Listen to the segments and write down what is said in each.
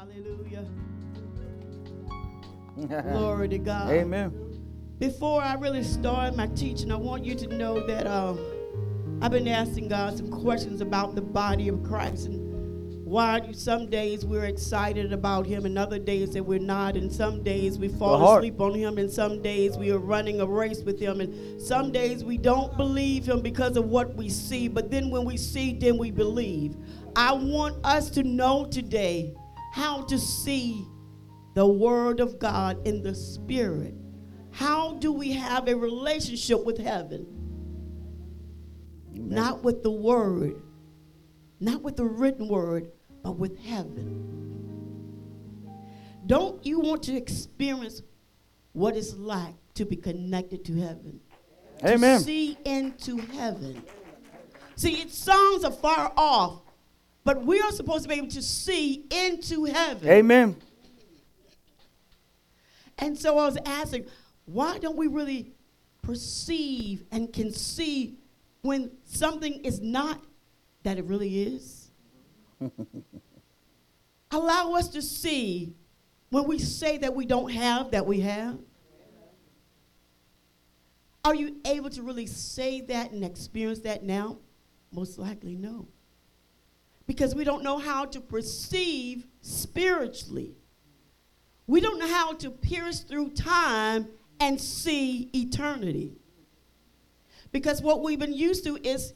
Hallelujah. Glory to God. Amen. Before I really start my teaching, I want you to know that uh, I've been asking God some questions about the body of Christ and why some days we're excited about Him and other days that we're not, and some days we fall asleep on Him, and some days we are running a race with Him, and some days we don't believe Him because of what we see, but then when we see, then we believe. I want us to know today how to see the Word of God in the Spirit. How do we have a relationship with heaven? Not with the Word, not with the written Word, but with heaven. Don't you want to experience what it's like to be connected to heaven? Amen. To see into heaven. See, it sounds are far off, but we are supposed to be able to see into heaven. Amen. And so I was asking, why don't we really perceive and can see when something is not that it really is? Allow us to see when we say that we don't have, that we have. Are you able to really say that and experience that now? Most likely, no. Because we don't know how to perceive spiritually. We don't know how to pierce through time and see eternity. Because what we've been used to is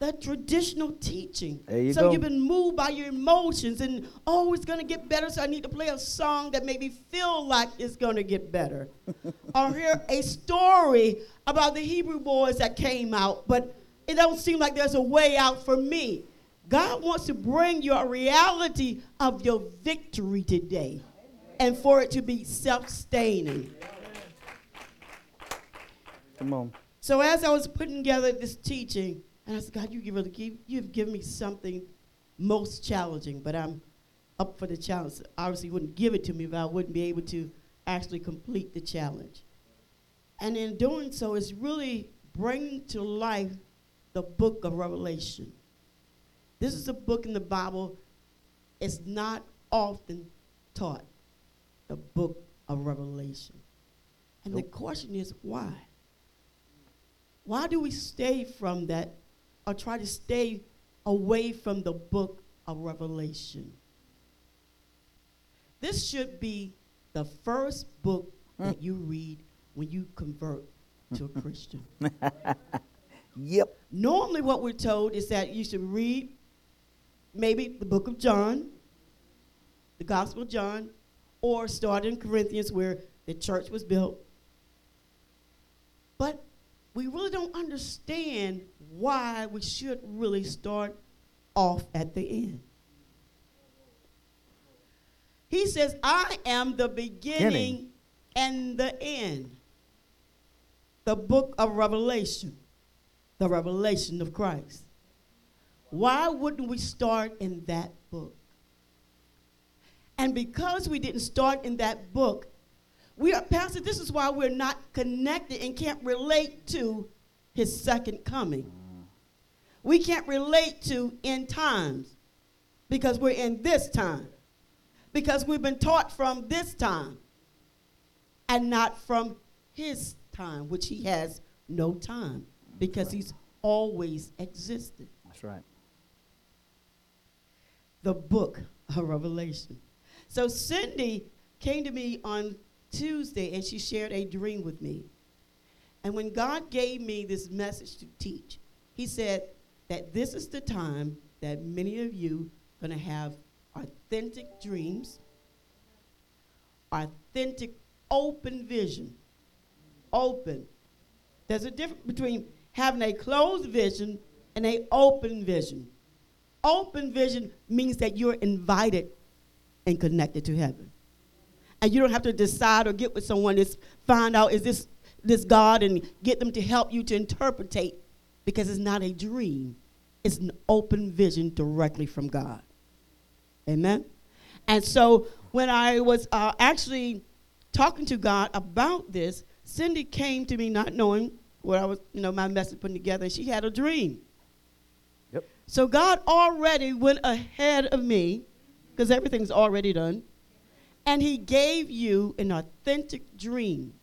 the traditional teaching. There you so go. you've been moved by your emotions and oh, it's gonna get better, so I need to play a song that made me feel like it's gonna get better. or hear a story about the Hebrew boys that came out, but it don't seem like there's a way out for me. God wants to bring you a reality of your victory today and for it to be self staining. Come on. So as I was putting together this teaching, and I said, God, you give, really give, you've given me something most challenging, but I'm up for the challenge. Obviously, you wouldn't give it to me if I wouldn't be able to actually complete the challenge. And in doing so, it's really bringing to life the book of Revelation. This is a book in the Bible. It's not often taught, the book of Revelation. And the question is, why? Why do we stay from that or try to stay away from the book of Revelation? This should be the first book that hmm. you read when you convert to a Christian. Yep. Normally, what we're told is that you should read maybe the book of John, the Gospel of John, or start in Corinthians where the church was built. But we really don't understand why we should really start off at the end. He says, I am the beginning Beginning. and the end. The book of Revelation, the revelation of Christ. Why wouldn't we start in that book? And because we didn't start in that book, we are, Pastor, this is why we're not connected and can't relate to his second coming. We can't relate to end times because we're in this time. Because we've been taught from this time and not from his time, which he has no time because he's always existed That's right. The book of Revelation. So Cindy came to me on Tuesday and she shared a dream with me. And when God gave me this message to teach, He said that this is the time that many of you are going to have authentic dreams, authentic open vision. Open. There's a difference between having a closed vision and a open vision. Open vision means that you're invited and connected to heaven. And you don't have to decide or get with someone to find out is this this God and get them to help you to interpretate because it's not a dream. It's an open vision directly from God. Amen. And so when I was uh, actually talking to God about this, Cindy came to me not knowing what I was, you know, my message putting together, and she had a dream. So God already went ahead of me because everything's already done. And he gave you an authentic dream.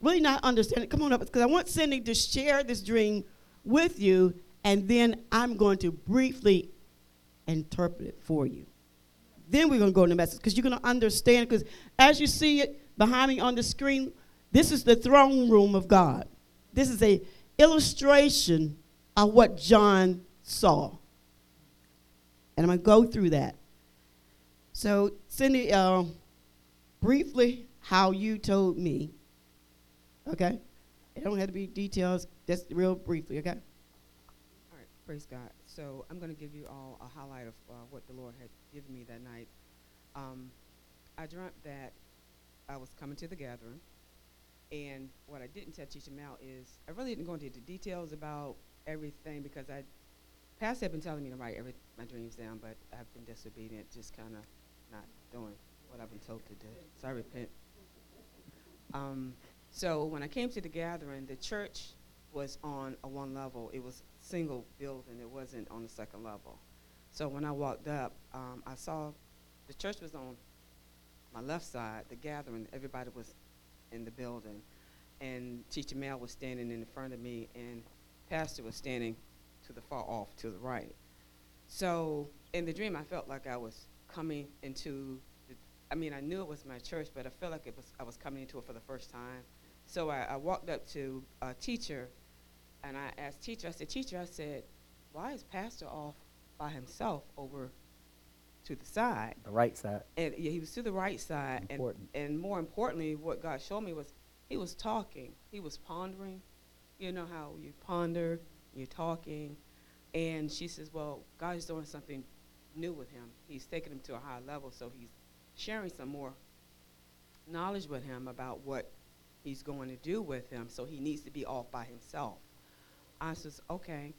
Really not understanding. Come on up, because I want Cindy to share this dream with you, and then I'm going to briefly interpret it for you. Then we're going to go into the message, because you're going to understand, because as you see it behind me on the screen, this is the throne room of God. This is a illustration of what John saw. And I'm going to go through that. So, Cindy, uh, briefly, how you told me, okay? It don't have to be details, just real briefly, okay? All right, praise God. So I'm going to give you all a highlight of uh, what the Lord had given me that night. Um, I dreamt that I was coming to the gathering, and what I didn't tell Teacher Mal is I really didn't go into the details about everything because I, Pastor had been telling me to write every my dreams down, but I've been disobedient, just kind of not doing what I've been told to do. So I repent. Um, so when I came to the gathering, the church was on a one level. It was single building. It wasn't on the second level. So when I walked up, um, I saw the church was on my left side. The gathering, everybody was in the building, and Teacher Mel was standing in front of me, and Pastor was standing to the far off to the right. So in the dream, I felt like I was coming into. The, I mean, I knew it was my church, but I felt like it was I was coming into it for the first time. So I, I walked up to a teacher, and I asked teacher. I said, "Teacher," I said, "Why is Pastor off by himself over to the side?" The right side. And yeah, he was to the right side, Important. and and more importantly, what God showed me was he was talking. He was pondering. You know how you ponder, you're talking, and she says, "Well, God is doing something new with him. He's taking him to a higher level, so he's sharing some more knowledge with him about what he's going to do with him. So he needs to be off by himself." I says, "Okay,"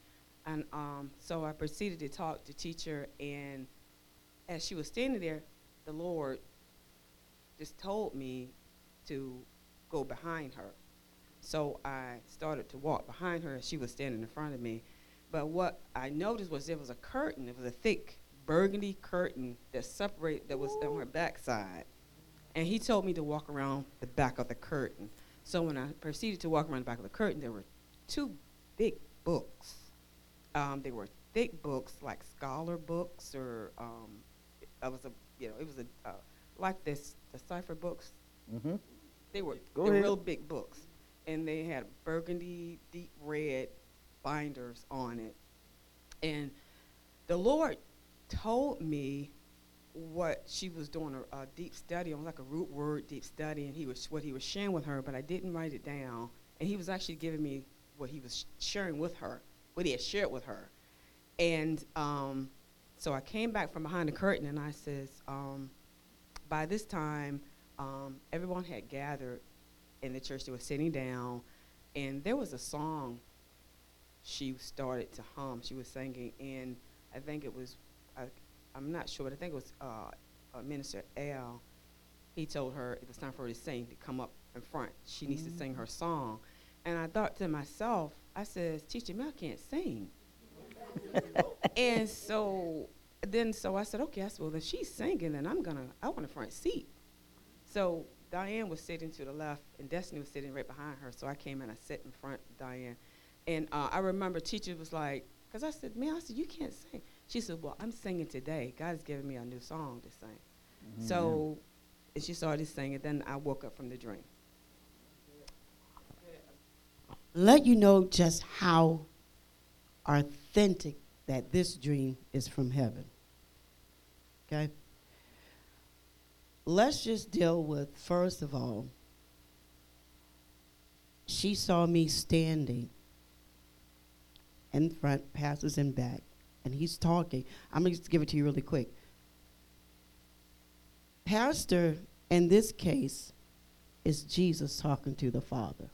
and um, so I proceeded to talk to teacher, and as she was standing there, the Lord just told me to go behind her. So I started to walk behind her, and she was standing in front of me. But what I noticed was there was a curtain. It was a thick burgundy curtain that separated that was on her backside. And he told me to walk around the back of the curtain. So when I proceeded to walk around the back of the curtain, there were two big books. Um, they were thick books, like scholar books, or um, it was a you know it was a uh, like this the cipher books. Mm-hmm. They were Go they were real big books, and they had burgundy, deep red binders on it. And the Lord told me what she was doing a, a deep study on, like a root word deep study, and he was what he was sharing with her, but I didn't write it down. And he was actually giving me what he was sharing with her, what he had shared with her. And um, so I came back from behind the curtain, and I says, um, by this time, um, everyone had gathered in the church. They were sitting down, and there was a song she started to hum. She was singing, and I think it was, I, I'm not sure, but I think it was uh, uh, Minister Al. He told her it was time for her to sing, to come up in front. She needs to sing her song. And I thought to myself, I says, Teacher Mel can't sing. and so then, so I said, okay, I said, well, then she's singing, then I'm gonna, I want a front seat. So Diane was sitting to the left, and Destiny was sitting right behind her. So I came and I sat in front of Diane. And uh, I remember teacher was like, because I said, man, I said, you can't sing. She said, well, I'm singing today. God's giving me a new song to sing. So and she started singing. Then I woke up from the dream. Let you know just how authentic that this dream is from heaven. Okay? Let's just deal with, first of all, she saw me standing in front, passes in back, and he's talking. I'm going to give it to you really quick. Pastor, in this case, is Jesus talking to the Father.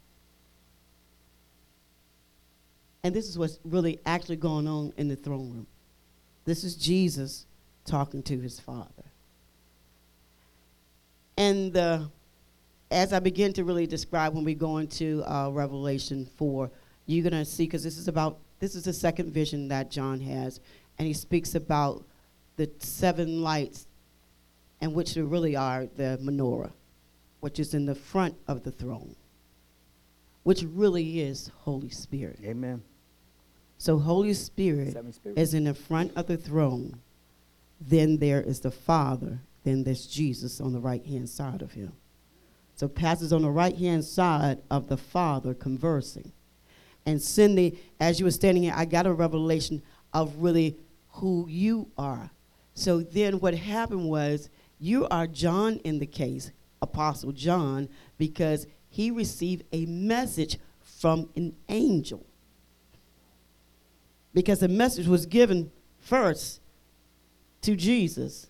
And this is what's really actually going on in the throne room. This is Jesus talking to his Father. And uh, as I begin to really describe when we go into uh, Revelation 4, you're going to see, because this is about, this is the second vision that John has, and he speaks about the seven lights, and which they really are the menorah, which is in the front of the throne, which really is Holy Spirit. Amen. So Holy Spirit Seven spirits. is in the front of the throne. Then there is the Father. Then there's Jesus on the right hand side of him. So pastors on the right hand side of the Father conversing. And Cindy, as you were standing here, I got a revelation of really who you are. So then what happened was you are John in the case, Apostle John, because he received a message from an angel because the message was given first to Jesus.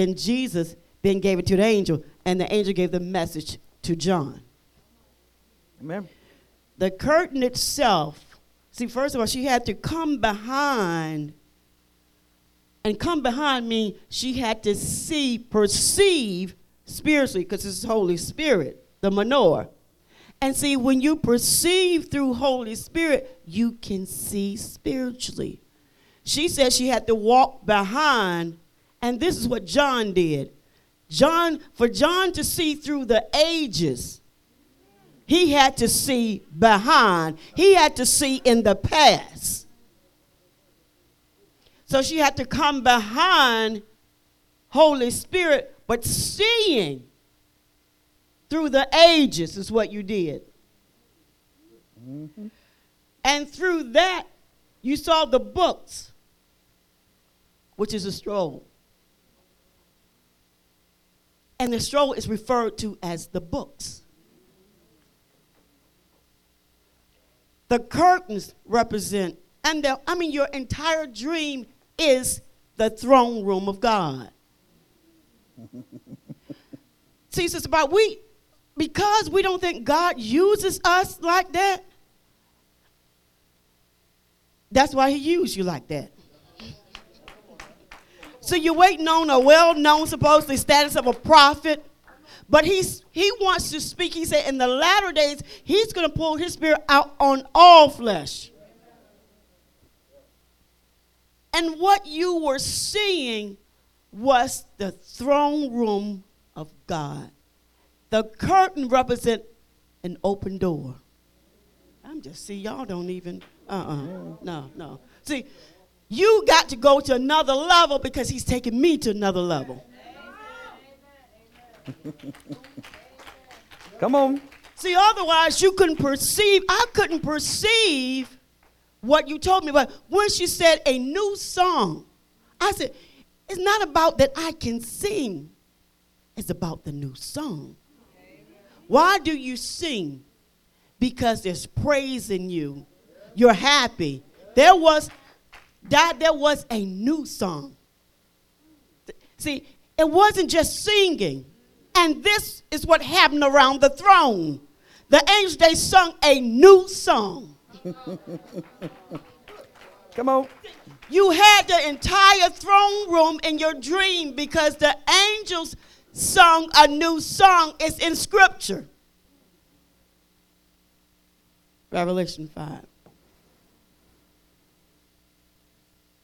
Then Jesus then gave it to the angel, and the angel gave the message to John. Amen. The curtain itself, see, first of all, she had to come behind, and come behind me, she had to see, perceive spiritually, because it's Holy Spirit, the menorah. And see, when you perceive through Holy Spirit, you can see spiritually. She said she had to walk behind, and this is what John did. John, for John to see through the ages, he had to see behind. He had to see in the past. So she had to come behind Holy Spirit, but seeing through the ages is what you did. Mm-hmm. And through that, you saw the books, which is a scroll. And the scroll is referred to as the books. The curtains represent, and the, I mean, your entire dream is the throne room of God. See, it's about we, because we don't think God uses us like that, that's why He used you like that. So you're waiting on a well-known, supposedly status of a prophet, but he's he wants to speak. He said, in the latter days, he's going to pour his spirit out on all flesh. And what you were seeing was the throne room of God. The curtain represent an open door. I'm just see y'all don't even uh-uh. No, no. See, you got to go to another level because he's taking me to another level. Come on. See, otherwise you couldn't perceive. I couldn't perceive what you told me. But when she said a new song, I said, it's not about that I can sing. It's about the new song. Why do you sing? Because there's praise in you. You're happy. There was that there was a new song. See, it wasn't just singing. And this is what happened around the throne. The angels, they sung a new song. Come on. You had the entire throne room in your dream because the angels sung a new song. It's in scripture. Revelation 5.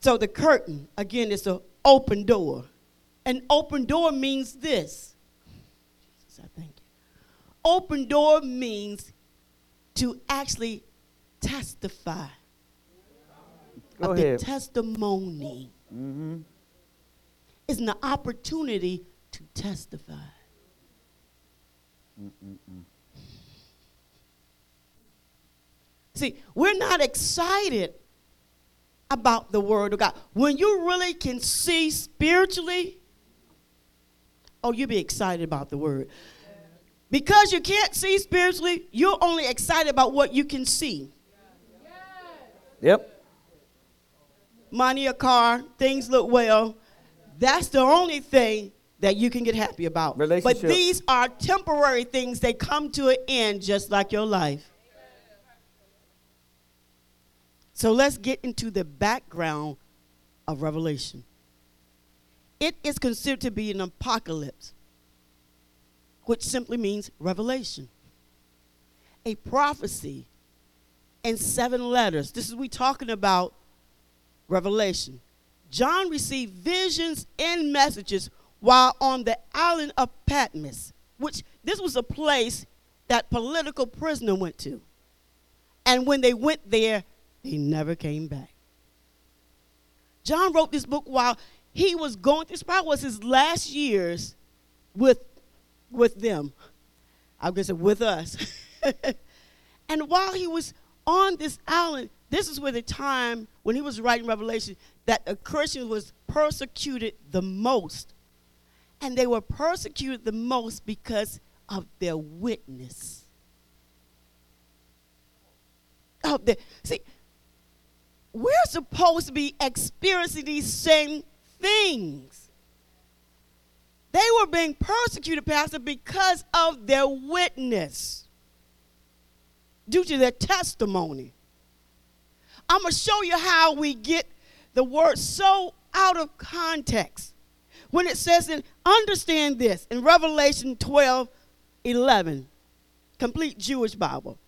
So the curtain, again, is an open door. An open door means this. Jesus, I thank you. Open door means to actually testify. Go of ahead. the testimony. Mm-hmm. It's an opportunity to testify. See, we're not excited about the Word of God. When you really can see spiritually, oh, you'll be excited about the Word. Because you can't see spiritually, you're only excited about what you can see. Yep. money, a car, things look well. That's the only thing that you can get happy about. But these are temporary things. They come to an end just like your life. So let's get into the background of Revelation. It is considered to be an apocalypse, which simply means revelation. A prophecy in seven letters. This is we talking about Revelation. John received visions and messages while on the island of Patmos, which this was a place that political prisoner went to. And when they went there, they never came back. John wrote this book while he was going, this probably was his last years with, with them. I'm gonna say with us. and while he was on this island, this is where the time when he was writing Revelation that the Christian was persecuted the most. And they were persecuted the most because of their witness. Of the, see, we're supposed to be experiencing these same things. They were being persecuted, Pastor, because of their witness, due to their testimony. I'm going to show you how we get the word so out of context. When it says, and understand this in Revelation 12 11, complete Jewish Bible.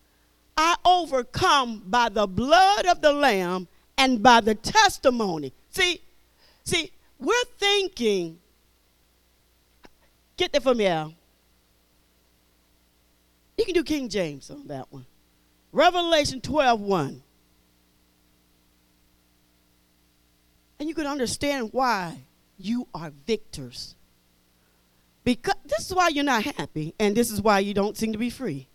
I overcome by the blood of the Lamb and by the testimony. See, see, we're thinking, get that from me, Al. You can do King James on that one. Revelation 12 1. And you can understand why you are victors. Because this is why you're not happy, and this is why you don't seem to be free.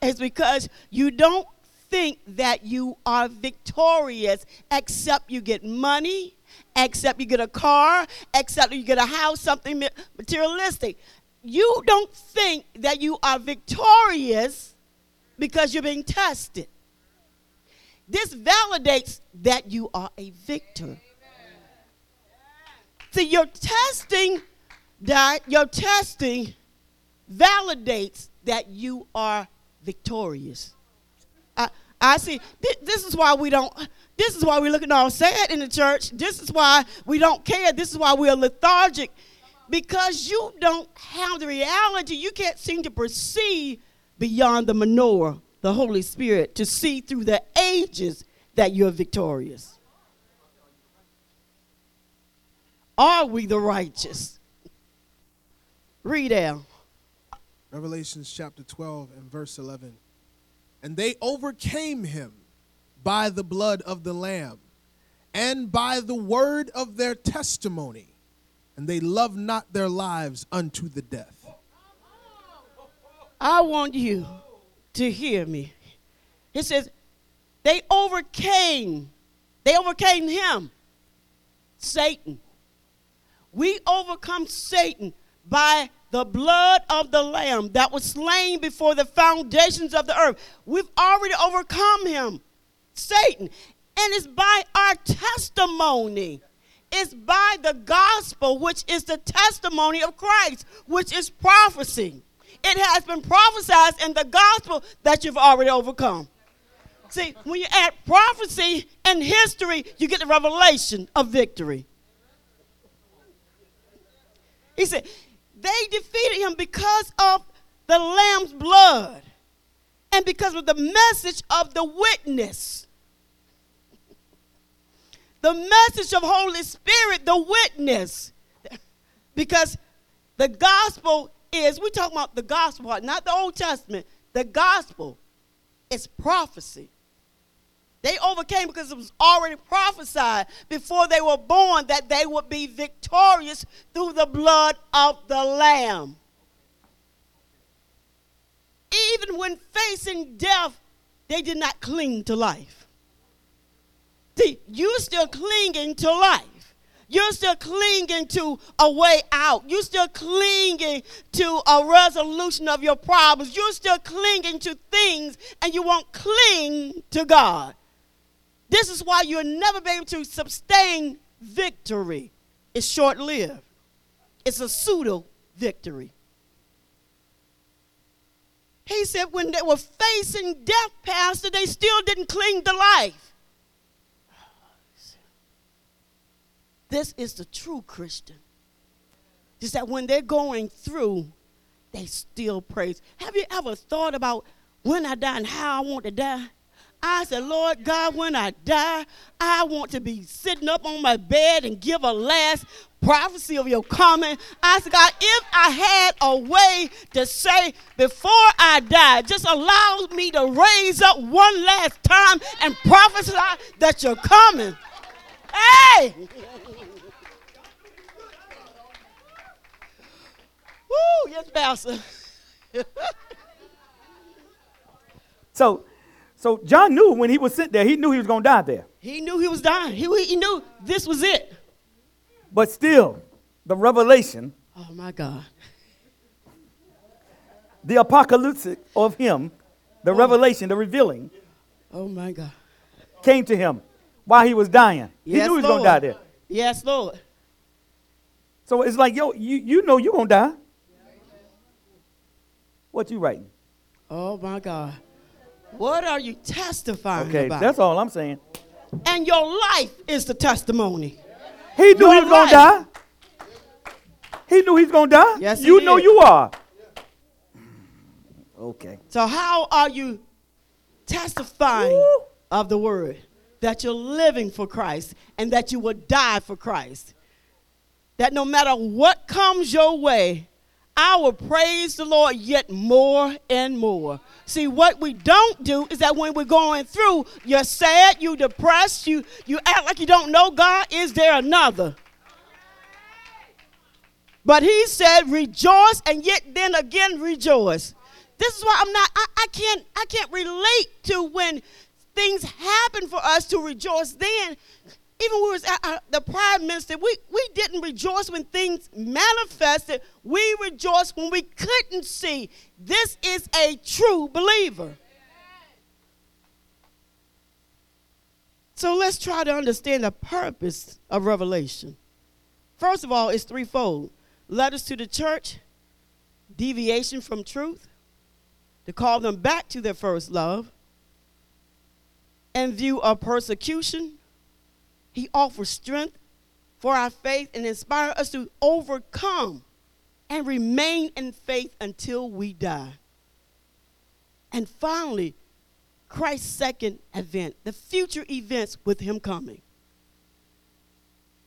It's because you don't think that you are victorious except you get money, except you get a car, except you get a house, something materialistic. You don't think that you are victorious because you're being tested. This validates that you are a victor. See, your testing, that your testing validates that you are victorious. I, see. This is why we don't. This is why we're looking all sad in the church. This is why we don't care. This is why we're lethargic, because you don't have the reality. You can't seem to perceive beyond the menorah, the Holy Spirit, to see through the ages that you're victorious. Are we the righteous? Read out. Revelations chapter 12 and verse 11. And they overcame him by the blood of the Lamb and by the word of their testimony, and they loved not their lives unto the death. I want you to hear me. It says, they overcame, they overcame him, Satan. We overcome Satan by the blood of the Lamb that was slain before the foundations of the earth. We've already overcome him, Satan. And it's by our testimony. It's by the gospel, which is the testimony of Christ, which is prophecy. It has been prophesied in the gospel that you've already overcome. See, when you add prophecy and history, you get the revelation of victory. He said, they defeated him because of the Lamb's blood and because of the message of the witness. The message of Holy Spirit, the witness. Because the gospel is, we talk about the gospel, not the Old Testament. The gospel is prophecy. They overcame because it was already prophesied before they were born that they would be victorious through the blood of the Lamb. Even when facing death, they did not cling to life. See, you're still clinging to life. You're still clinging to a way out. You're still clinging to a resolution of your problems. You're still clinging to things, and you won't cling to God. This is why you'll never be able to sustain victory. It's short lived, it's a pseudo victory. He said when they were facing death, Pastor, they still didn't cling to life. This is the true Christian. Is that when they're going through, they still praise. Have you ever thought about when I die and how I want to die? I said, Lord God, when I die, I want to be sitting up on my bed and give a last prophecy of your coming. I said, God, if I had a way to say before I die, just allow me to raise up one last time and prophesy that you're coming. Hey! Woo, yes, Pastor. So, so John knew when he was sitting there, he knew he was going to die there. He knew he was dying. He, he knew this was it. But still, the revelation, Oh, my God. the apocalypse of him, the oh. revelation, the revealing, Oh, my God. came to him while he was dying. he knew he was going to die there. Yes, Lord. So it's like, yo, you, you know you're going to die. What you writing? Oh, my God. What are you testifying Okay, about? that's all I'm saying. and your life is the testimony. He knew Your he was going to die. He knew he's going to die. Yes, you know did. you are. Okay. So, how are you testifying of the word? That you're living for Christ and that you will die for Christ. That no matter what comes your way, I will praise the Lord yet more and more. See, what we don't do is that when we're going through, you're sad, you're depressed, you, you act like you don't know God. Is there another? But he said, rejoice and yet then again rejoice. This is why I'm not, I, I can't, I can't relate to when things happen for us to rejoice then. Even we was at uh, the prime minister, we, we didn't rejoice when things manifested. We rejoiced when we couldn't see. This is a true believer. So let's try to understand the purpose of revelation. First of all, it's threefold letters to the church, deviation from truth, to call them back to their first love, and view of persecution, he offers strength for our faith and inspire us to overcome and remain in faith until we die. And finally, Christ's second event, the future events with him coming.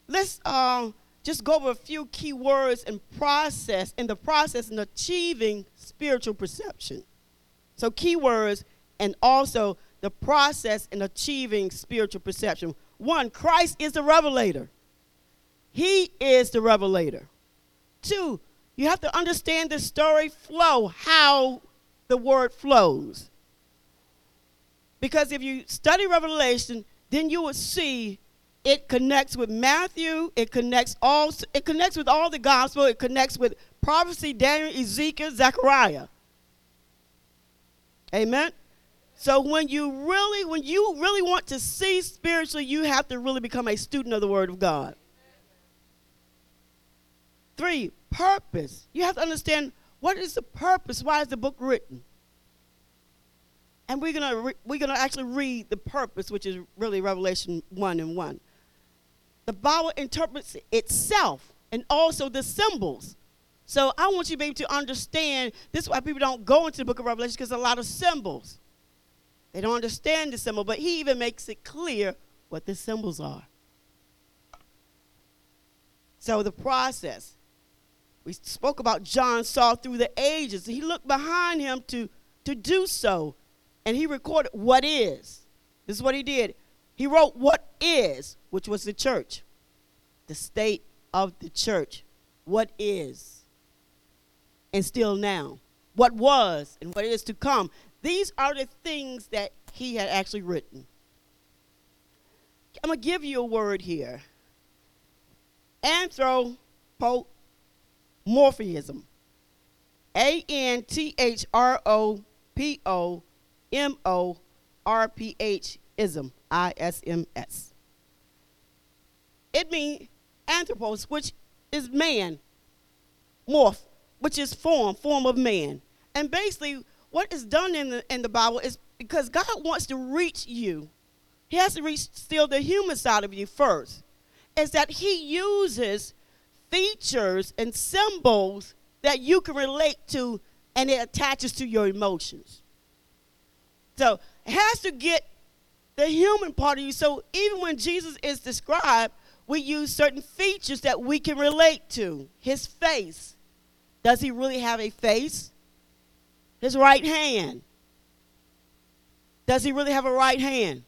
Let's uh, just go over a few key words and process in the process in achieving spiritual perception. So, key words and also the process in achieving spiritual perception. One, Christ is the revelator. He is the revelator. Two, you have to understand the story flow, how the word flows. Because if you study Revelation, then you will see it connects with Matthew, it connects all it connects with all the gospel, it connects with prophecy, Daniel, Ezekiel, Zechariah. Amen. So when you really when you really want to see spiritually, you have to really become a student of the word of God. Three, purpose. You have to understand what is the purpose? Why is the book written? And we're gonna re- we're gonna actually read the purpose, which is really Revelation one and one. The Bible interprets itself and also the symbols. So I want you to be able to understand. This is why people don't go into the book of Revelation because a lot of symbols. They don't understand the symbol, but he even makes it clear what the symbols are. So the process. We spoke about John saw through the ages. He looked behind him to, to do so. And he recorded what is. This is what he did. He wrote what is, which was the church. The state of the church. What is. And still now. What was and what is to come. These are the things that he had actually written. I'm going to give you a word here anthropomorphism. A N T H R O P O M O R P H ism. I S M S. It means anthropos, which is man, morph, which is form, form of man. And basically, what is done in the, in the Bible is because God wants to reach you, He has to reach still the human side of you first. Is that He uses features and symbols that you can relate to and it attaches to your emotions. So it has to get the human part of you. So even when Jesus is described, we use certain features that we can relate to. His face. Does he really have a face? His right hand. Does he really have a right hand?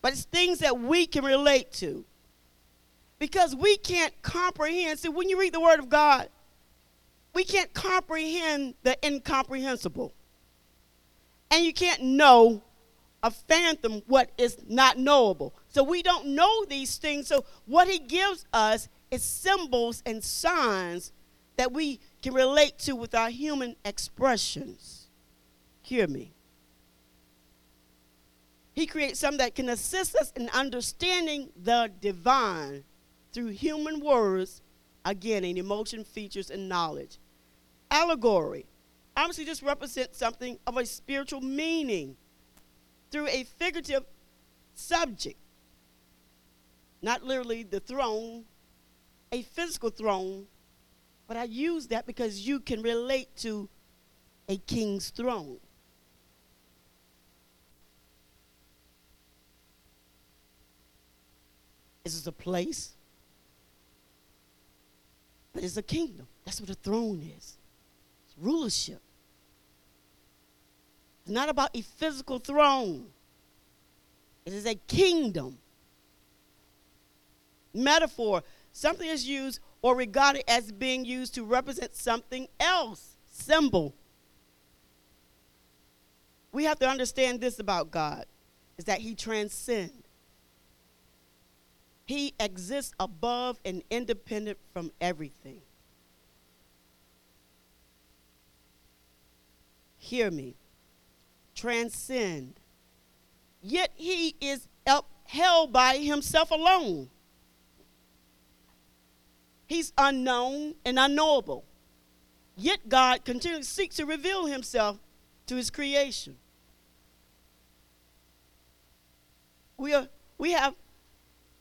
But it's things that we can relate to. Because we can't comprehend. See, when you read the Word of God, we can't comprehend the incomprehensible. And you can't know a phantom what is not knowable. So we don't know these things. So what he gives us is symbols and signs that we can relate to with our human expressions. Hear me. He creates something that can assist us in understanding the divine through human words, again, in emotion, features, and knowledge. Allegory obviously just represents something of a spiritual meaning through a figurative subject. Not literally the throne, a physical throne, but I use that because you can relate to a king's throne. This is a place, but it's a kingdom. That's what a throne is. It's rulership. It's not about a physical throne. It is a kingdom. Metaphor. Something is used or regarded as being used to represent something else. Symbol. We have to understand this about God is that he transcends. He exists above and independent from everything. Hear me. Transcend. Yet he is upheld by himself alone. He's unknown and unknowable. Yet God continually seeks to reveal himself to his creation. We, are, we have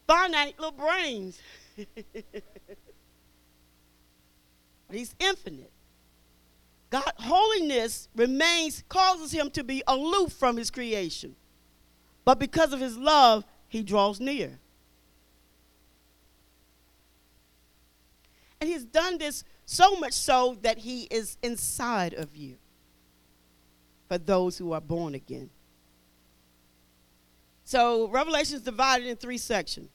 finite little brains. he's infinite. God holiness remains causes him to be aloof from his creation. But because of his love, he draws near. And he's done this so much so that he is inside of you for those who are born again. So Revelation is divided in three sections.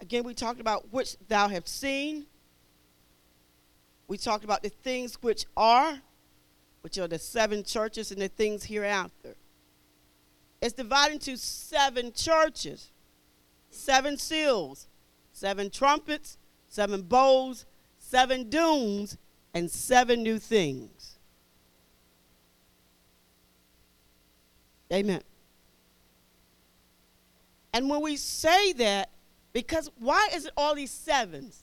Again, we talked about which thou have seen. We talked about the things which are, which are the seven churches and the things hereafter. It's divided into seven churches, seven seals, seven trumpets, seven bowls, seven dooms, and seven new things. Amen. And when we say that, because why is it all these sevens?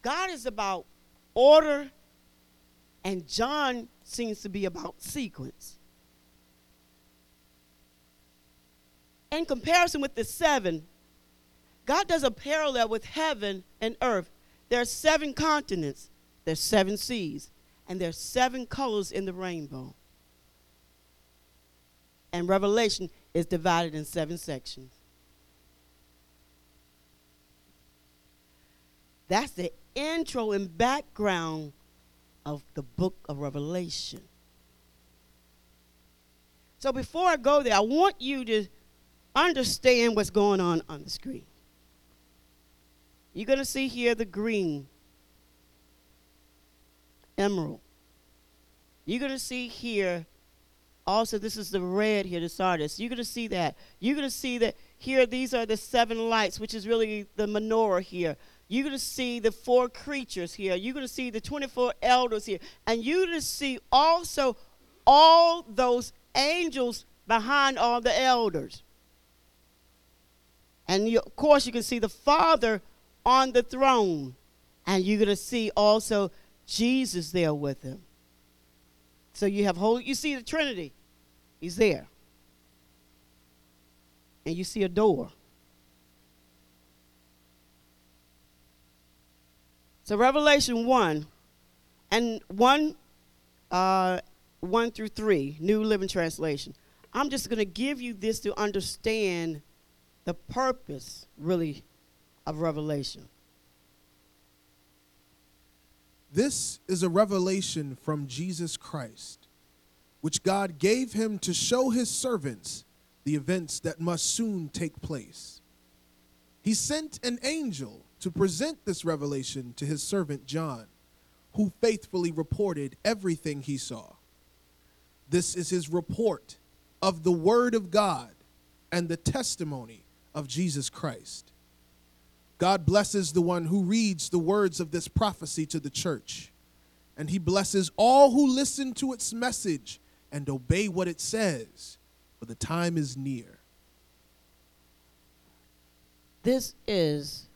God is about order, and John seems to be about sequence. In comparison with the seven, God does a parallel with heaven and earth. There are seven continents, there's seven seas, and there's seven colors in the rainbow and Revelation is divided in seven sections. That's the intro and background of the book of Revelation. So before I go there, I want you to understand what's going on on the screen. You're going to see here the green, emerald. You're going to see here also, this is the red here, the sardis. You're going to see that. You're going to see that here, these are the seven lights, which is really the menorah here. You're going to see the four creatures here. You're going to see the 24 elders here. And you're going to see also all those angels behind all the elders. And you, of course, you can see the Father on the throne. And you're going to see also Jesus there with him. So you have whole you see the Trinity. He's there. And you see a door. So Revelation 1 and 1 uh, 1 through 3, New Living Translation. I'm just going to give you this to understand the purpose, really, of Revelation. This is a revelation from Jesus Christ, which God gave him to show his servants the events that must soon take place. He sent an angel to present this revelation to his servant John, who faithfully reported everything he saw. This is his report of the Word of God and the testimony of Jesus Christ. God blesses the one who reads the words of this prophecy to the church, and he blesses all who listen to its message and obey what it says, for the time is near. This is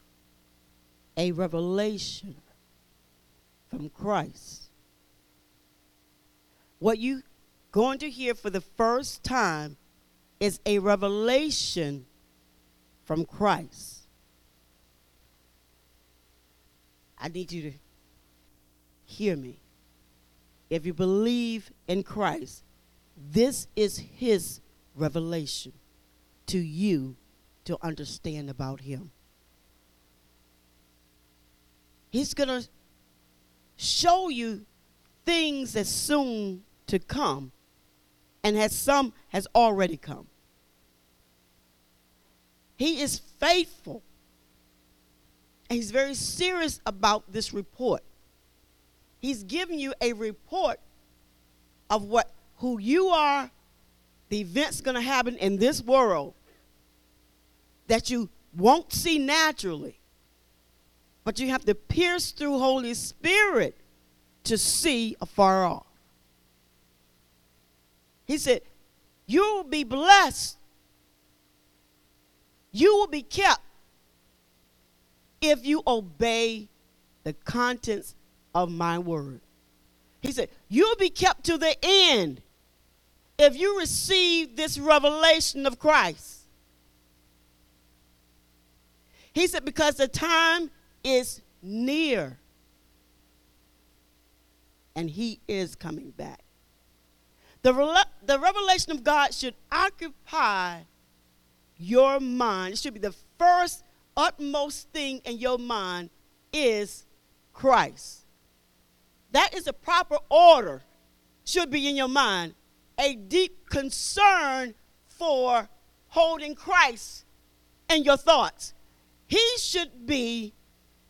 a revelation from Christ. What you going to hear for the first time is a revelation from Christ. I need you to hear me. If you believe in Christ, this is his revelation to you to understand about him. He's going to show you things that's soon to come and has some has already come. He is faithful. And he's very serious about this report. He's giving you a report of what who you are, the events going to happen in this world that you won't see naturally. But you have to pierce through Holy Spirit to see afar off. He said, You will be blessed. You will be kept if you obey the contents of my word. He said, You'll be kept to the end if you receive this revelation of Christ. He said, Because the time is near and he is coming back. The, rela- the revelation of God should occupy your mind. It should be the first, utmost thing in your mind is Christ. That is a proper order, should be in your mind. A deep concern for holding Christ in your thoughts. He should be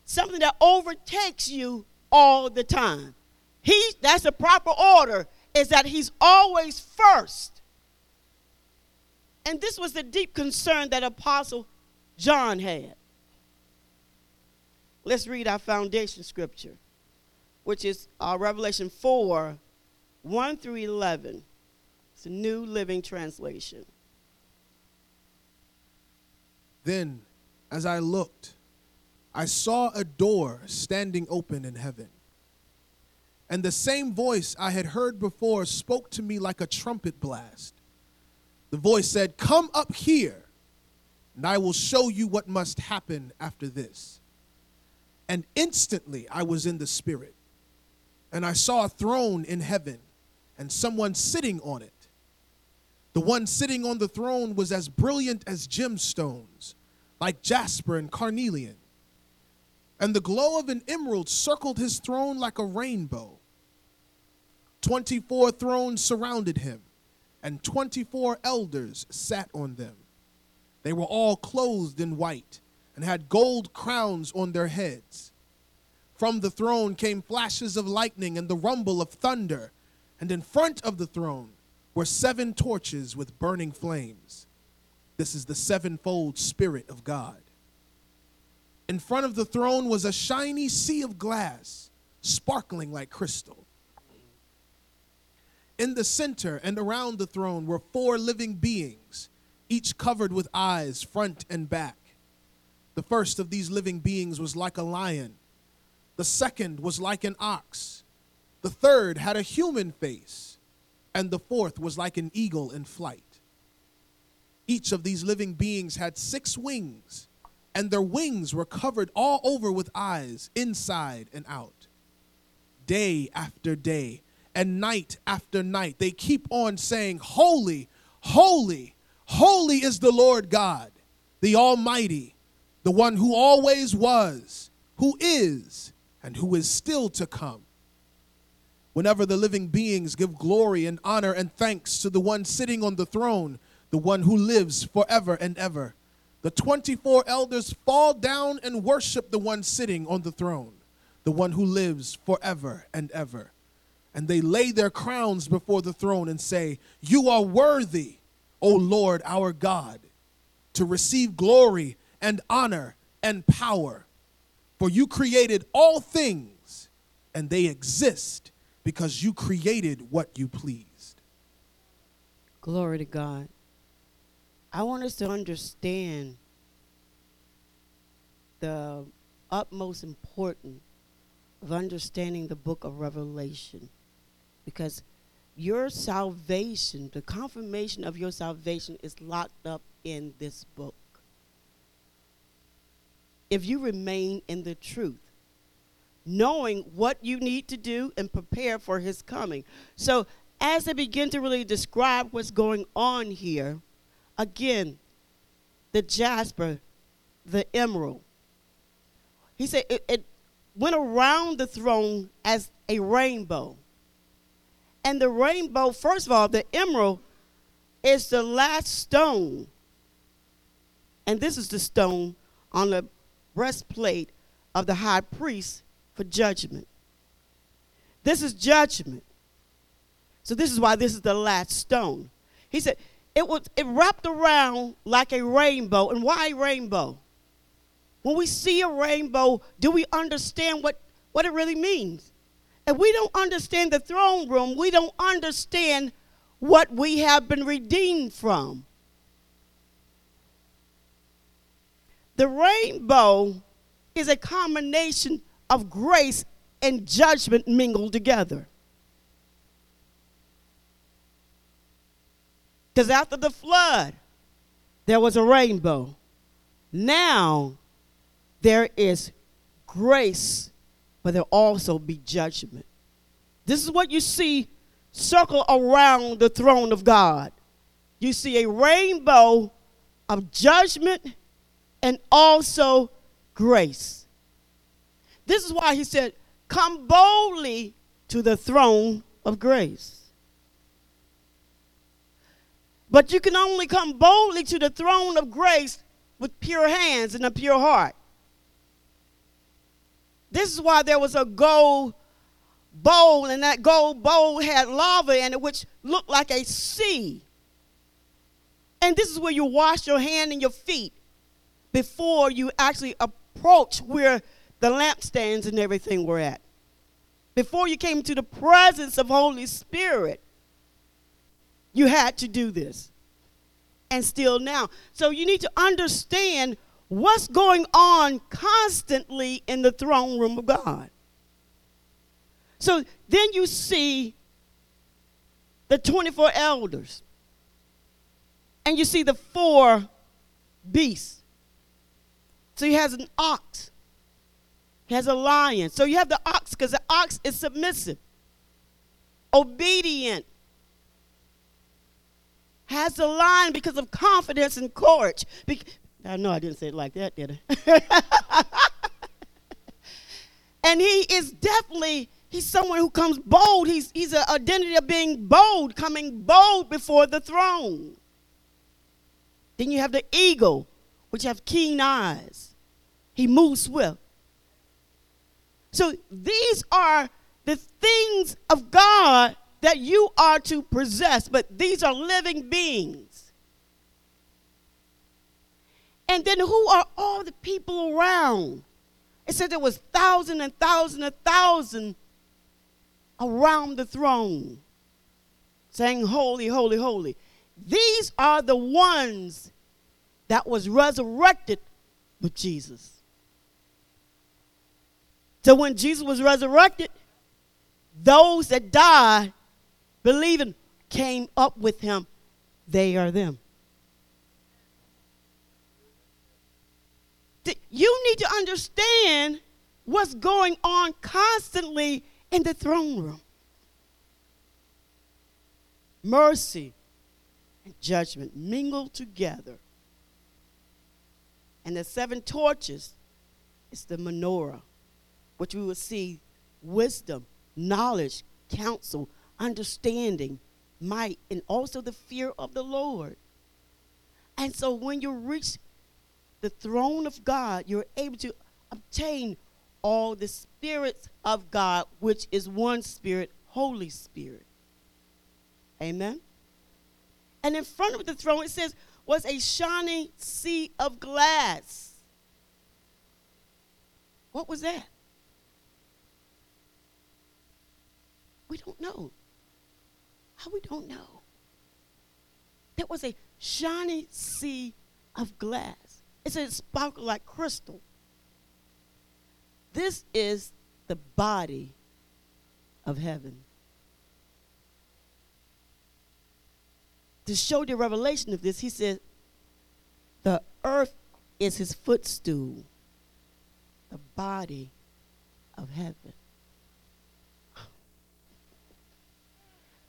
something that overtakes you all the time. He that's a proper order is that he's always first. And this was the deep concern that apostle John had. Let's read our foundation scripture, which is uh, Revelation 4 1 through 11. It's a New Living Translation. Then, as I looked, I saw a door standing open in heaven. And the same voice I had heard before spoke to me like a trumpet blast. The voice said, Come up here, and I will show you what must happen after this. And instantly I was in the Spirit, and I saw a throne in heaven, and someone sitting on it. The one sitting on the throne was as brilliant as gemstones, like jasper and carnelian. And the glow of an emerald circled his throne like a rainbow. Twenty four thrones surrounded him, and twenty four elders sat on them. They were all clothed in white and had gold crowns on their heads. From the throne came flashes of lightning and the rumble of thunder, and in front of the throne were seven torches with burning flames. This is the sevenfold Spirit of God. In front of the throne was a shiny sea of glass, sparkling like crystal. In the center and around the throne were four living beings, each covered with eyes, front and back. The first of these living beings was like a lion, the second was like an ox, the third had a human face, and the fourth was like an eagle in flight. Each of these living beings had six wings, and their wings were covered all over with eyes, inside and out. Day after day, and night after night. They keep on saying, Holy, holy, holy is the Lord God, the Almighty, the one who always was, who is, and who is still to come. Whenever the living beings give glory and honor and thanks to the one sitting on the throne, the one who lives forever and ever, the 24 elders fall down and worship the one sitting on the throne, the one who lives forever and ever. And they lay their crowns before the throne and say, You are worthy, O Lord our God, to receive glory and honor and power. For you created all things, and they exist because you created what you pleased. Glory to God. I want us to understand the utmost importance of understanding the book of Revelation because your salvation, the confirmation of your salvation, is locked up in this book. If you remain in the truth, knowing what you need to do and prepare for his coming. So, as I begin to really describe what's going on here, again, the jasper, the emerald, he said it, it went around the throne as a rainbow. And the rainbow, first of all, the emerald is the last stone. And this is the stone on the breastplate of the high priest for judgment. This is judgment. So this is why this is the last stone. He said it was it wrapped around like a rainbow. And why rainbow? When we see a rainbow, do we understand what, what it really means? If we don't understand the throne room, we don't understand what we have been redeemed from. The rainbow is a combination of grace and judgment mingled together. Because after the flood, there was a rainbow. Now, there is grace, but there'll also be judgment. This is what you see circle around the throne of God. You see a rainbow of judgment and also grace. This is why he said, Come boldly to the throne of grace. But you can only come boldly to the throne of grace with pure hands and a pure heart. This is why there was a gold bowl, and that gold bowl had laver in it, which looked like a sea. And this is where you wash your hand and your feet before you actually approach where the lampstands and everything were at. Before you came to the presence of Holy Spirit, you had to do this. And still now. So you need to understand what's going on constantly in the throne room of God. So then you see the 24 elders, and you see the four beasts. So he has an ox, he has a lion. So you have the ox because the ox is submissive, obedient, has the lion because of confidence and courage. Be- I know I didn't say it like that, did I? and he is definitely he's someone who comes bold. He's he's an identity of being bold, coming bold before the throne. Then you have the eagle, which have keen eyes. He moves swift. So these are the things of God that you are to possess, but these are living beings. And then who are all the people around? It said there was thousand and thousand and thousand around the throne saying holy holy holy these are the ones that was resurrected with jesus so when jesus was resurrected those that died believing came up with him they are them you need to understand what's going on constantly in the throne room. mercy, and judgment mingled together. And the seven torches is the menorah, which we will see wisdom, knowledge, counsel, understanding, might, and also the fear of the Lord. And so when you reach the throne of God, you're able to obtain all the spirits of God, which is one spirit, Holy Spirit. Amen. And in front of the throne, it says, was a shining sea of glass. What was that? We don't know. How we don't know? There was a shining sea of glass. It said it sparkled like crystal. This is the body of heaven. To show the revelation of this, he said, The earth is his footstool, the body of heaven.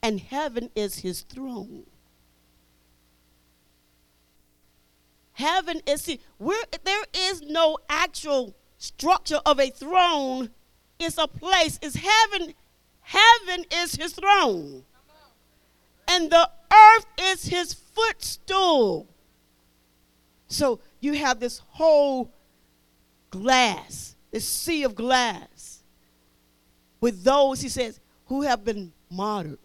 And heaven is his throne. Heaven is see, where there is no actual structure of a throne. It's a place. It's heaven. Heaven is his throne. And the earth is his footstool. So you have this whole glass, this sea of glass, with those, he says, who have been martyred.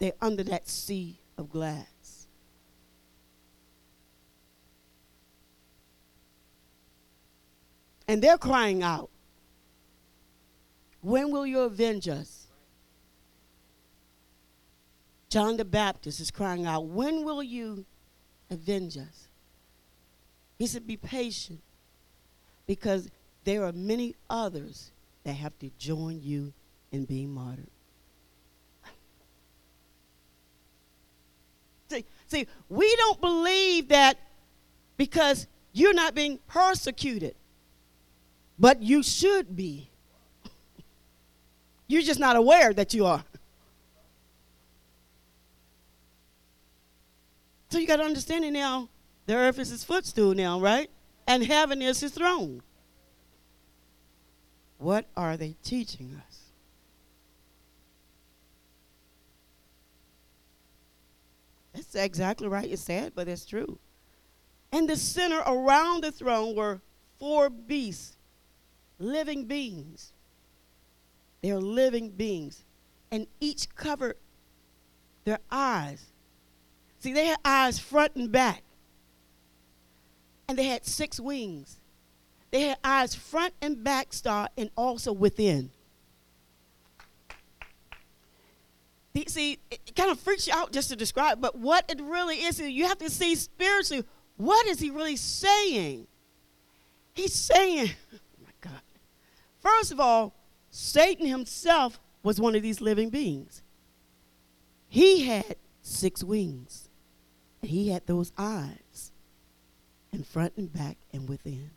They're under that sea of glass. And they're crying out, When will you avenge us? John the Baptist is crying out, When will you avenge us? He said, Be patient, because there are many others that have to join you in being martyred. See, see, we don't believe that because you're not being persecuted, but you should be. You're just not aware that you are. So you got to understand it now. The earth is his footstool now, right? And heaven is his throne. What are they teaching us? That's exactly right. It's sad, but it's true. And the center around the throne were four beasts, living beings. They're living beings. And each covered their eyes. See, they had eyes front and back. And they had six wings. They had eyes front and back, star, and also within. See, it, kind of freaks you out just to describe, but what it really is, you have to see spiritually, what is he really saying? He's saying, oh my God. First of all, Satan himself was one of these living beings. He had six wings, he had those eyes in front and back and within.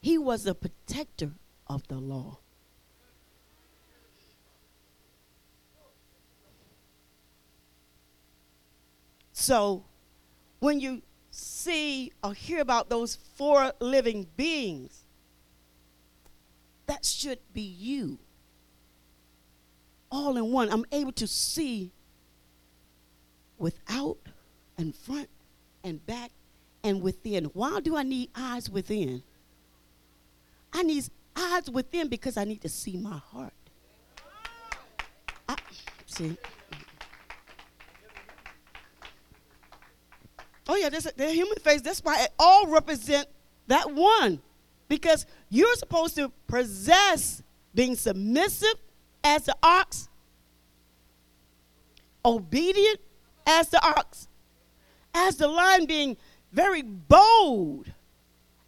He was a protector of the law. So, when you see or hear about those four living beings, that should be you. All in one. I'm able to see without and front and back and within. Why do I need eyes within? I need eyes within because I need to see my heart. I, see. Oh yeah, there's a, the human face. That's why it all represent that one, because you're supposed to possess being submissive as the ox, obedient as the ox, as the lion being very bold.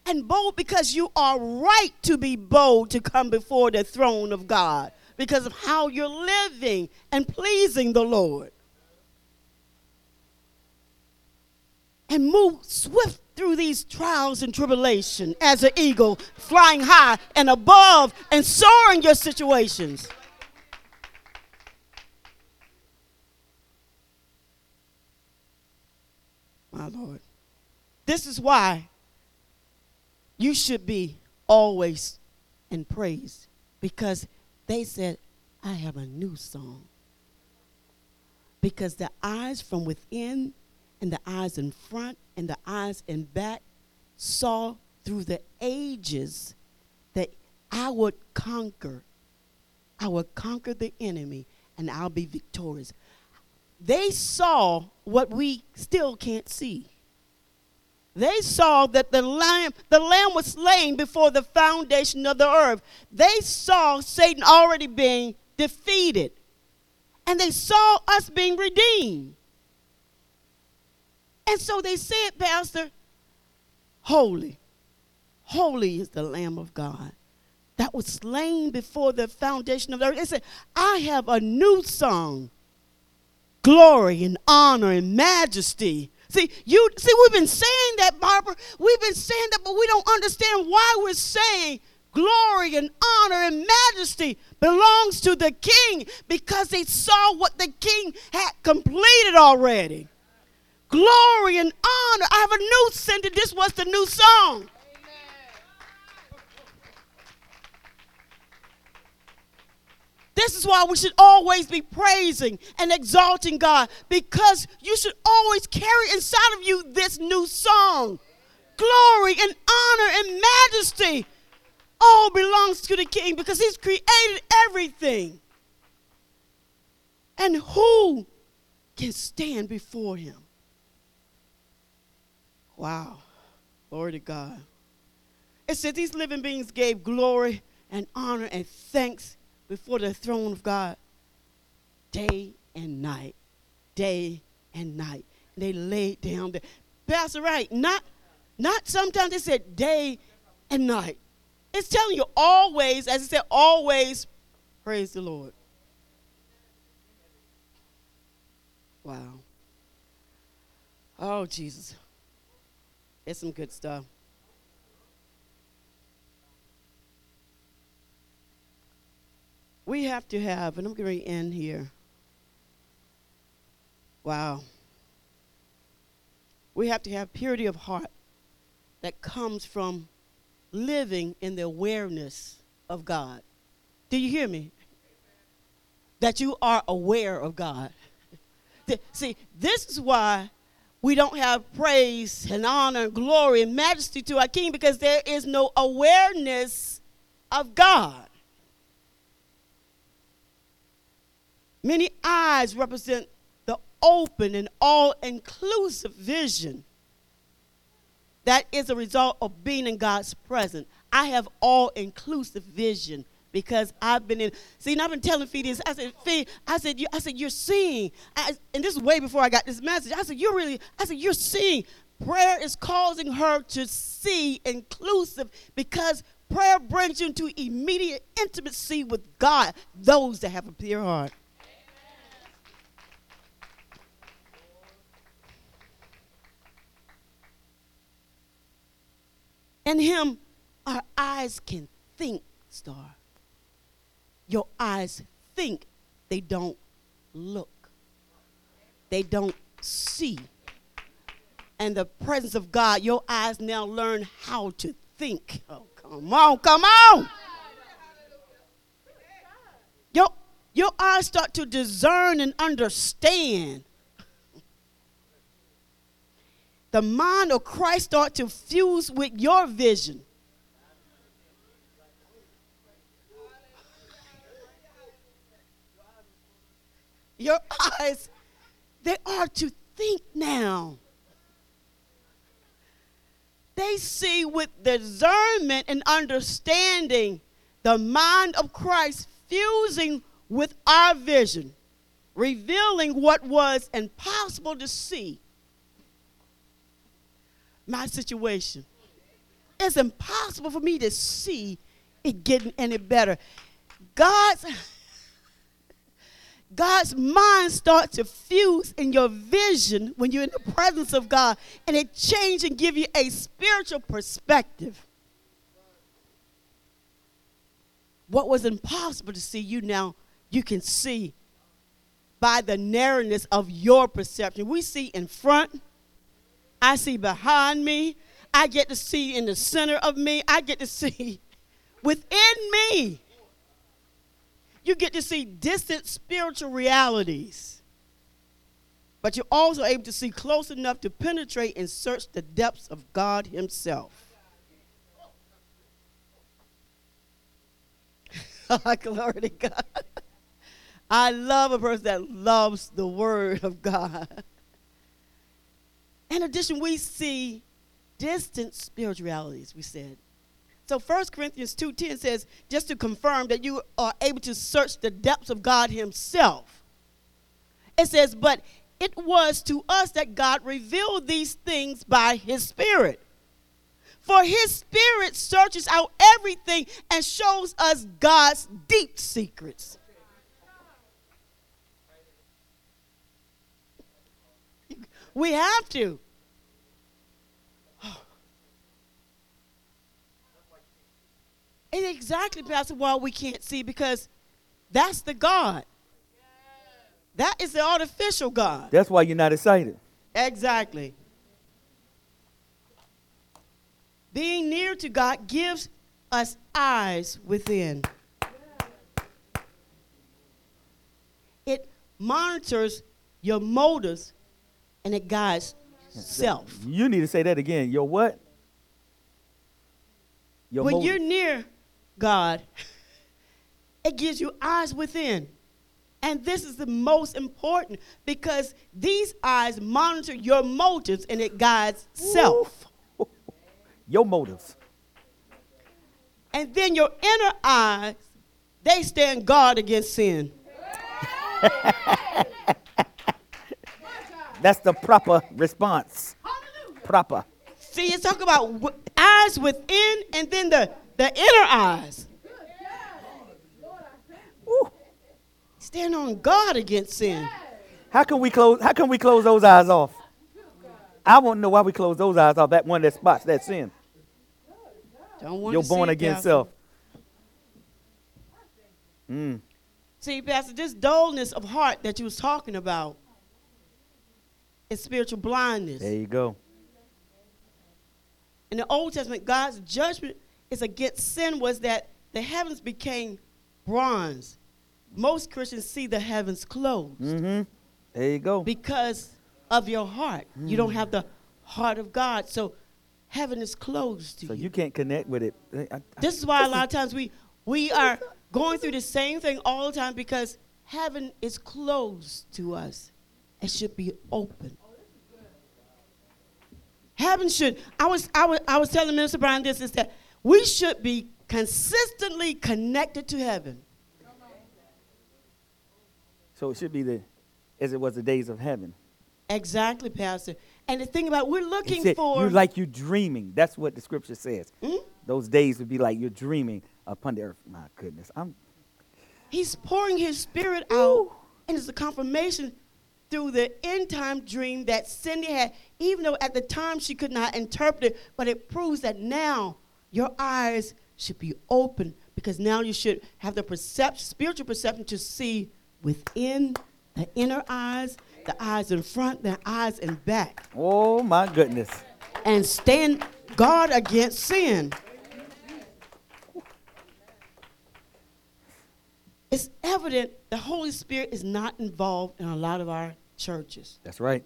And bold because you are right to be bold to come before the throne of God because of how you're living and pleasing the Lord. And move swift through these trials and tribulation as an eagle, flying high and above and soaring your situations. My Lord. This is why you should be always in praise because they said, I have a new song. Because the eyes from within and the eyes in front and the eyes in back saw through the ages that I would conquer. I would conquer the enemy and I'll be victorious. They saw what we still can't see. They saw that the lamb, the lamb was slain before the foundation of the earth. They saw Satan already being defeated. And they saw us being redeemed. And so they said, Pastor, holy, holy is the Lamb of God that was slain before the foundation of the earth. They said, I have a new song glory and honor and majesty. See, you see, we've been saying that, Barbara. We've been saying that, but we don't understand why we're saying glory and honor and majesty belongs to the king because they saw what the king had completed already. Glory and honor. I have a new sentence. This was the new song. This is why we should always be praising and exalting God because you should always carry inside of you this new song. Glory and honor and majesty all belongs to the King because He's created everything. And who can stand before Him? Wow. Glory to God. It says these living beings gave glory and honor and thanks before the throne of God day and night. Day and night. And they laid down there. Pastor Right, not not sometimes they said day and night. It's telling you always, as it said, always praise the Lord. Wow. Oh, Jesus. It's some good stuff. We have to have, and I'm going to end here. Wow. We have to have purity of heart that comes from living in the awareness of God. Do you hear me? That you are aware of God. See, this is why we don't have praise and honor and glory and majesty to our King because there is no awareness of God. Many eyes represent the open and all inclusive vision that is a result of being in God's presence. I have all inclusive vision because I've been in. See, and I've been telling Phoebe I said, Phoebe, I said, you, I said, you're seeing. I, and this is way before I got this message. I said, you're really. I said, you're seeing. Prayer is causing her to see inclusive because prayer brings you into immediate intimacy with God. Those that have a pure heart. In Him, our eyes can think, Star. Your eyes think, they don't look, they don't see. And the presence of God, your eyes now learn how to think. Oh, come on, come on. Your, your eyes start to discern and understand the mind of Christ start to fuse with your vision. Your eyes, they are to think now. They see with discernment and understanding the mind of Christ fusing with our vision, revealing what was impossible to see my situation. It's impossible for me to see it getting any better. God's God's mind starts to fuse in your vision when you're in the presence of God, and it changes and give you a spiritual perspective. What was impossible to see, you now you can see by the narrowness of your perception. We see in front, I see behind me. I get to see in the center of me. I get to see within me. You get to see distant spiritual realities. But you're also able to see close enough to penetrate and search the depths of God Himself. Oh, glory to God. I love a person that loves the Word of God. In addition, we see distant spiritualities, we said. So 1 Corinthians 2.10 says, just to confirm that you are able to search the depths of God himself. It says, but it was to us that God revealed these things by his Spirit. For his Spirit searches out everything and shows us God's deep secrets. We have to. And exactly, Pastor, why we can't see because that's the God. That is the artificial God. That's why you're not excited. Exactly. Being near to God gives us eyes within. It monitors your motives and it guides self. You need to say that again. Your what? Your when motive. you're near God, it gives you eyes within. And this is the most important because these eyes monitor your motives and it guides self. your motives. And then your inner eyes, they stand guard against sin. That's the proper response. Proper. See, it's talking about w- eyes within and then the, the inner eyes. Ooh. Stand on guard against sin. How can we close? How can we close those eyes off? I want to know why we close those eyes off. That one that spots that sin. Don't want You're to born again self. Mm. See, Pastor, this dullness of heart that you was talking about is spiritual blindness. There you go. In the Old Testament, God's judgment is against sin was that the heavens became bronze. Most Christians see the heavens closed Mm-hmm. There you go. because of your heart. You don't have the heart of God, so heaven is closed to So you. So you can't connect with it. I- I- This is why a lot of times we we are going through the same thing all the time because heaven is closed to us. It should be open. Heaven should. I was I was I was telling Minister Brian this is that we should be consistently connected to heaven. So it should be the, as it was the days of heaven. Exactly, Pastor. And the thing about we're looking said, for you like you're dreaming. That's what the scripture says. Hmm? Those days would be like you're dreaming upon the earth. My goodness, I'm. He's pouring his spirit out, and it's a confirmation through the end time dream that Cindy had, even though at the time she could not interpret it, but it proves that now your eyes should be open because now you should have the perception, spiritual perception to see within the inner eyes, the eyes in front, the eyes in back, Oh my goodness. and stand guard against sin. It's evident the Holy Spirit is not involved in a lot of our churches That's right.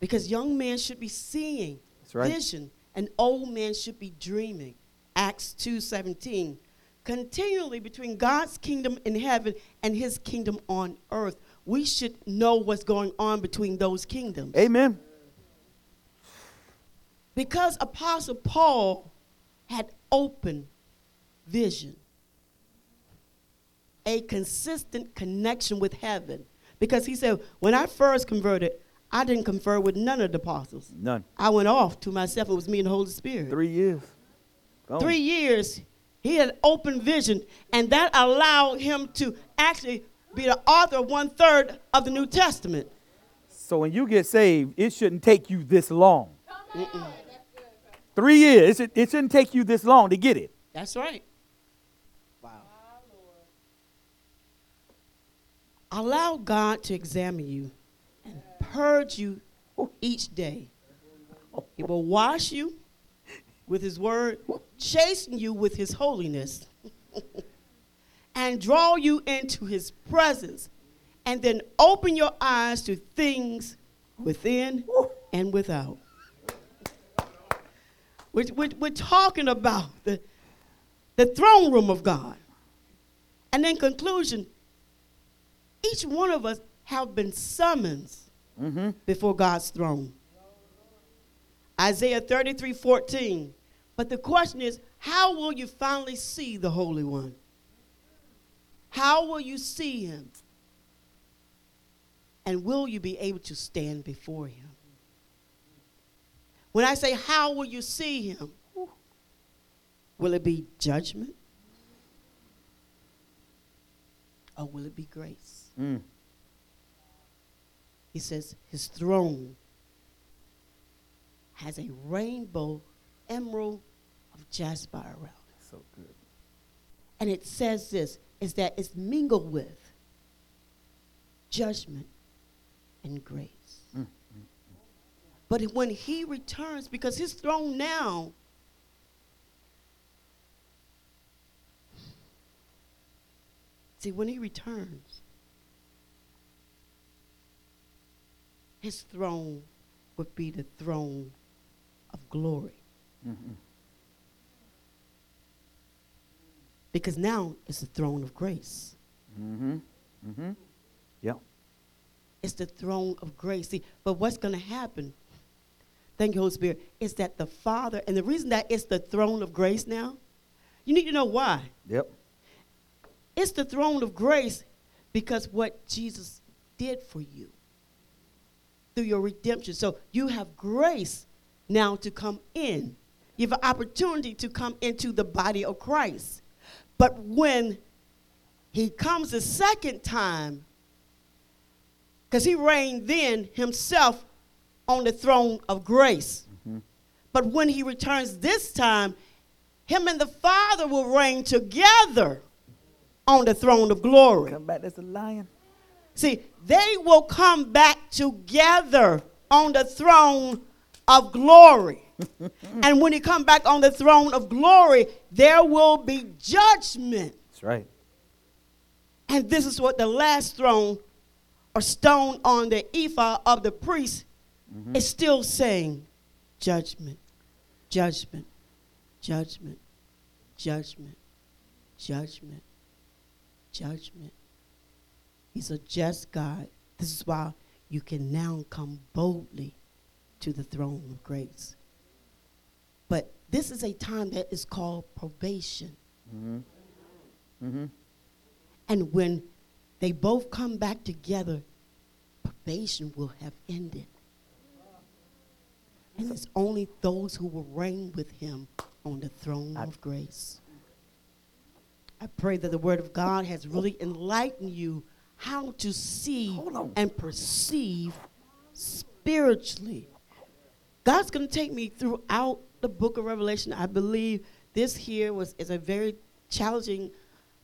because young men should be seeing right. vision and old men should be dreaming. Acts 2:17. Continually between God's kingdom in heaven and his kingdom on earth. We should know what's going on between those kingdoms. Amen. Because Apostle Paul had open vision, a consistent connection with heaven. Because he said, when I first converted, I didn't confer with none of the apostles. None. I went off to myself. It was me and the Holy Spirit. Three years. Three years, he had open vision, and that allowed him to actually be the author of one third of the New Testament. So when you get saved, it shouldn't take you this long. Three years. It, it shouldn't take you this long to get it. That's right. Allow God to examine you and purge you each day. He will wash you with his word, chasten you with his holiness, and draw you into his presence, and then open your eyes to things within and without. We're, we're, we're talking about the, the throne room of God. And in conclusion, each one of us have been summoned Mm-hmm. before God's throne. Isaiah 33 14. But the question is, how will you finally see the Holy One? How will you see him? And will you be able to stand before him? When I say, how will you see him? Will it be judgment? Or will it be grace? Mm. He says his throne has a rainbow emerald of jasper around it. So good. And it says this is that it's mingled with judgment and grace. Mm, But when he returns, because his throne now See, when he returns, his throne would be the throne of glory. Mm-hmm. Because now it's the throne of grace. Mm-hmm. Mm-hmm. Yep. It's the throne of grace. See, but what's going to happen? Thank you, Holy Spirit. Is that the Father, and the reason that it's the throne of grace now, you need to know why. Yep. It's the throne of grace because what Jesus did for you through your redemption. So you have grace now to come in. You have an opportunity to come into the body of Christ. But when he comes the second time, because he reigned then himself on the throne of grace. Mm-hmm. But when he returns this time, him and the Father will reign together on the throne of glory. Come back as a lion. See, they will come back together on the throne of glory. and when he come back on the throne of glory, there will be judgment. That's right. And this is what the last throne or stone on the ephod of the priest mm-hmm. is still saying judgment, judgment, judgment, judgment, judgment, judgment. He's a just God. This is why you can now come boldly to the throne of grace. But this is a time that is called probation. Mm-hmm. Mm-hmm. And when they both come back together, probation will have ended. And it's only those who will reign with him on the throne I- of grace. I pray that the word of God has really enlightened you how to see and perceive spiritually. God's going to take me throughout the book of Revelation. I believe this here was is a very challenging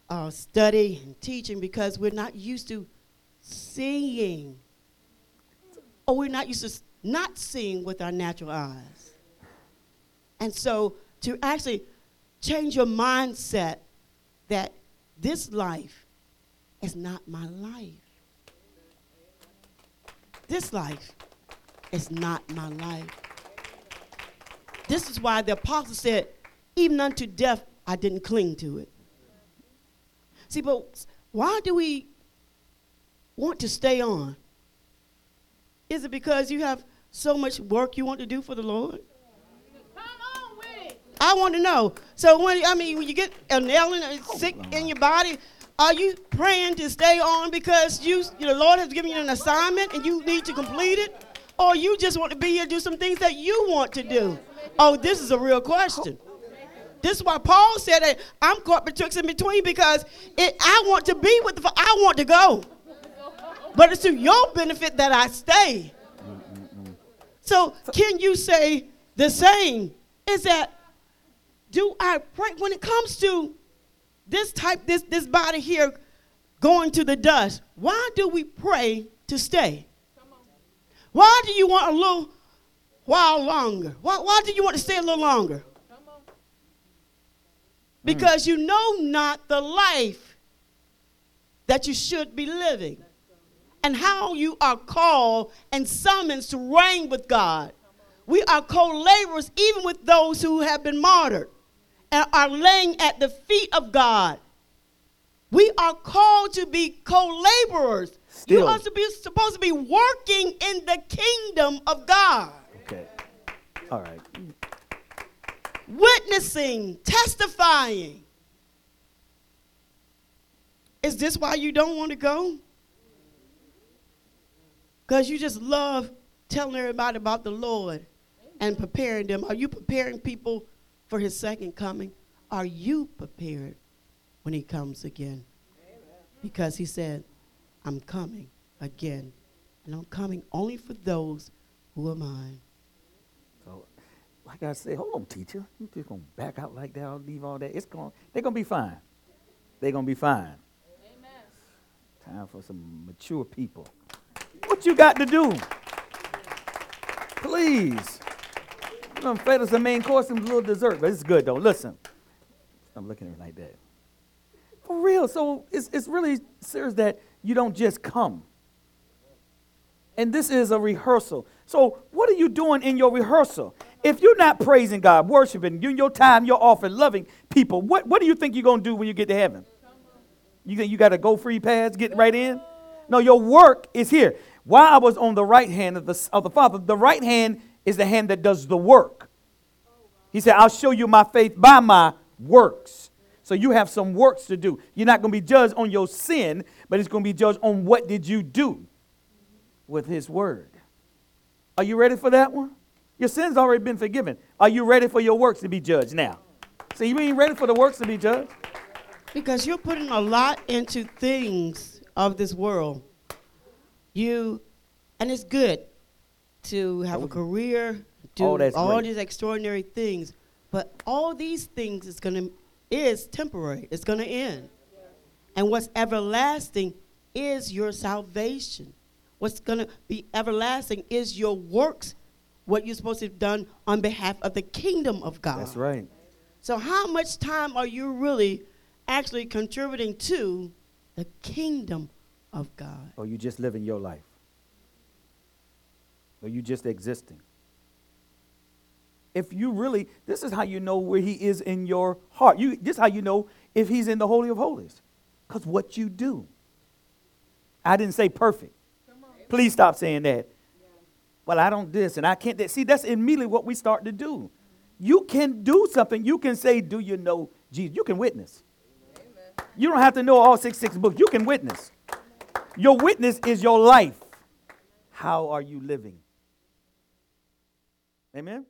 uh, study and teaching because we're not used to seeing, or we're not used to not seeing with our natural eyes. And so, to actually change your mindset that this life is not my life. This life is not my life. This is why the apostle said, even unto death, I didn't cling to it. See, but why do we want to stay on? Is it because you have so much work you want to do for the Lord? I want to know. So when I mean when you get a nail in, uh, sick in your body, are you praying to stay on because you, the Lord has given you an assignment and you need to complete it, or you just want to be here and do some things that you want to do? Oh, this is a real question. This is why Paul said that I'm caught betwixt in between because it, I want to be with the, I want to go, but it's to your benefit that I stay. So can you say the same? Is that do I pray when it comes to this type, this this body here going to the dust? Why do we pray to stay? Why do you want a little while longer. Why, why do you want to stay a little longer? Because you know not the life that you should be living and how you are called and summoned to reign with God. We are co laborers even with those who have been martyred and are laying at the feet of God. We are called to be co laborers. You are to be, supposed to be working in the kingdom of God, Okay. All right. witnessing, testifying. Is this why you don't want to go? Because you just love telling everybody about the Lord and preparing them. Are you preparing people for his second coming? Are you prepared when he comes again? Because he said, I'm coming again. And I'm coming only for those who are mine. So, like I said, hold on, teacher. You just gonna back out like that, I'll leave all that. It's going they're gonna be fine. They're gonna be fine. Time for some mature people. What you got to do? Please. You done fed us a main course a little dessert, but it's good though. Listen. I'm looking at it like that. For real. So it's, it's really serious that you don't just come. And this is a rehearsal. So, what are you doing in your rehearsal? If you're not praising God, worshiping, doing your time, you're offering, loving people, what, what do you think you're to do when you get to heaven? You think you got to go free pass, get right in? No, your work is here. While I was on the right hand of the, of the Father, the right hand is the hand that does the work. He said, I'll show you my faith by my works. So you have some works to do. You're not going to be judged on your sin, but it's going to be judged on what did you do with his word. Are you ready for that one? Your sin's already been forgiven. Are you ready for your works to be judged now? So you ain't ready for the works to be judged? Because you're putting a lot into things of this world. You, and it's good to have a career, do Oh, all, these extraordinary things, but all these things is gonna is temporary. It's gonna end, and what's everlasting is your salvation. What's gonna be everlasting is your works, what you're supposed to have done on behalf of the kingdom of God. That's right. So, how much time are you really actually contributing to the kingdom of God? Or you just living your life? Or you just existing? If you really, this is how you know where he is in your heart. You, this is how you know if he's in the Holy of Holies. Because what you do. I didn't say perfect. Please stop saying that. Well, I don't this and I can't that. See, that's immediately what we start to do. You can do something. You can say, Do you know Jesus? You can witness. You don't have to know all six six books. You can witness. Your witness is your life. How are you living? Amen?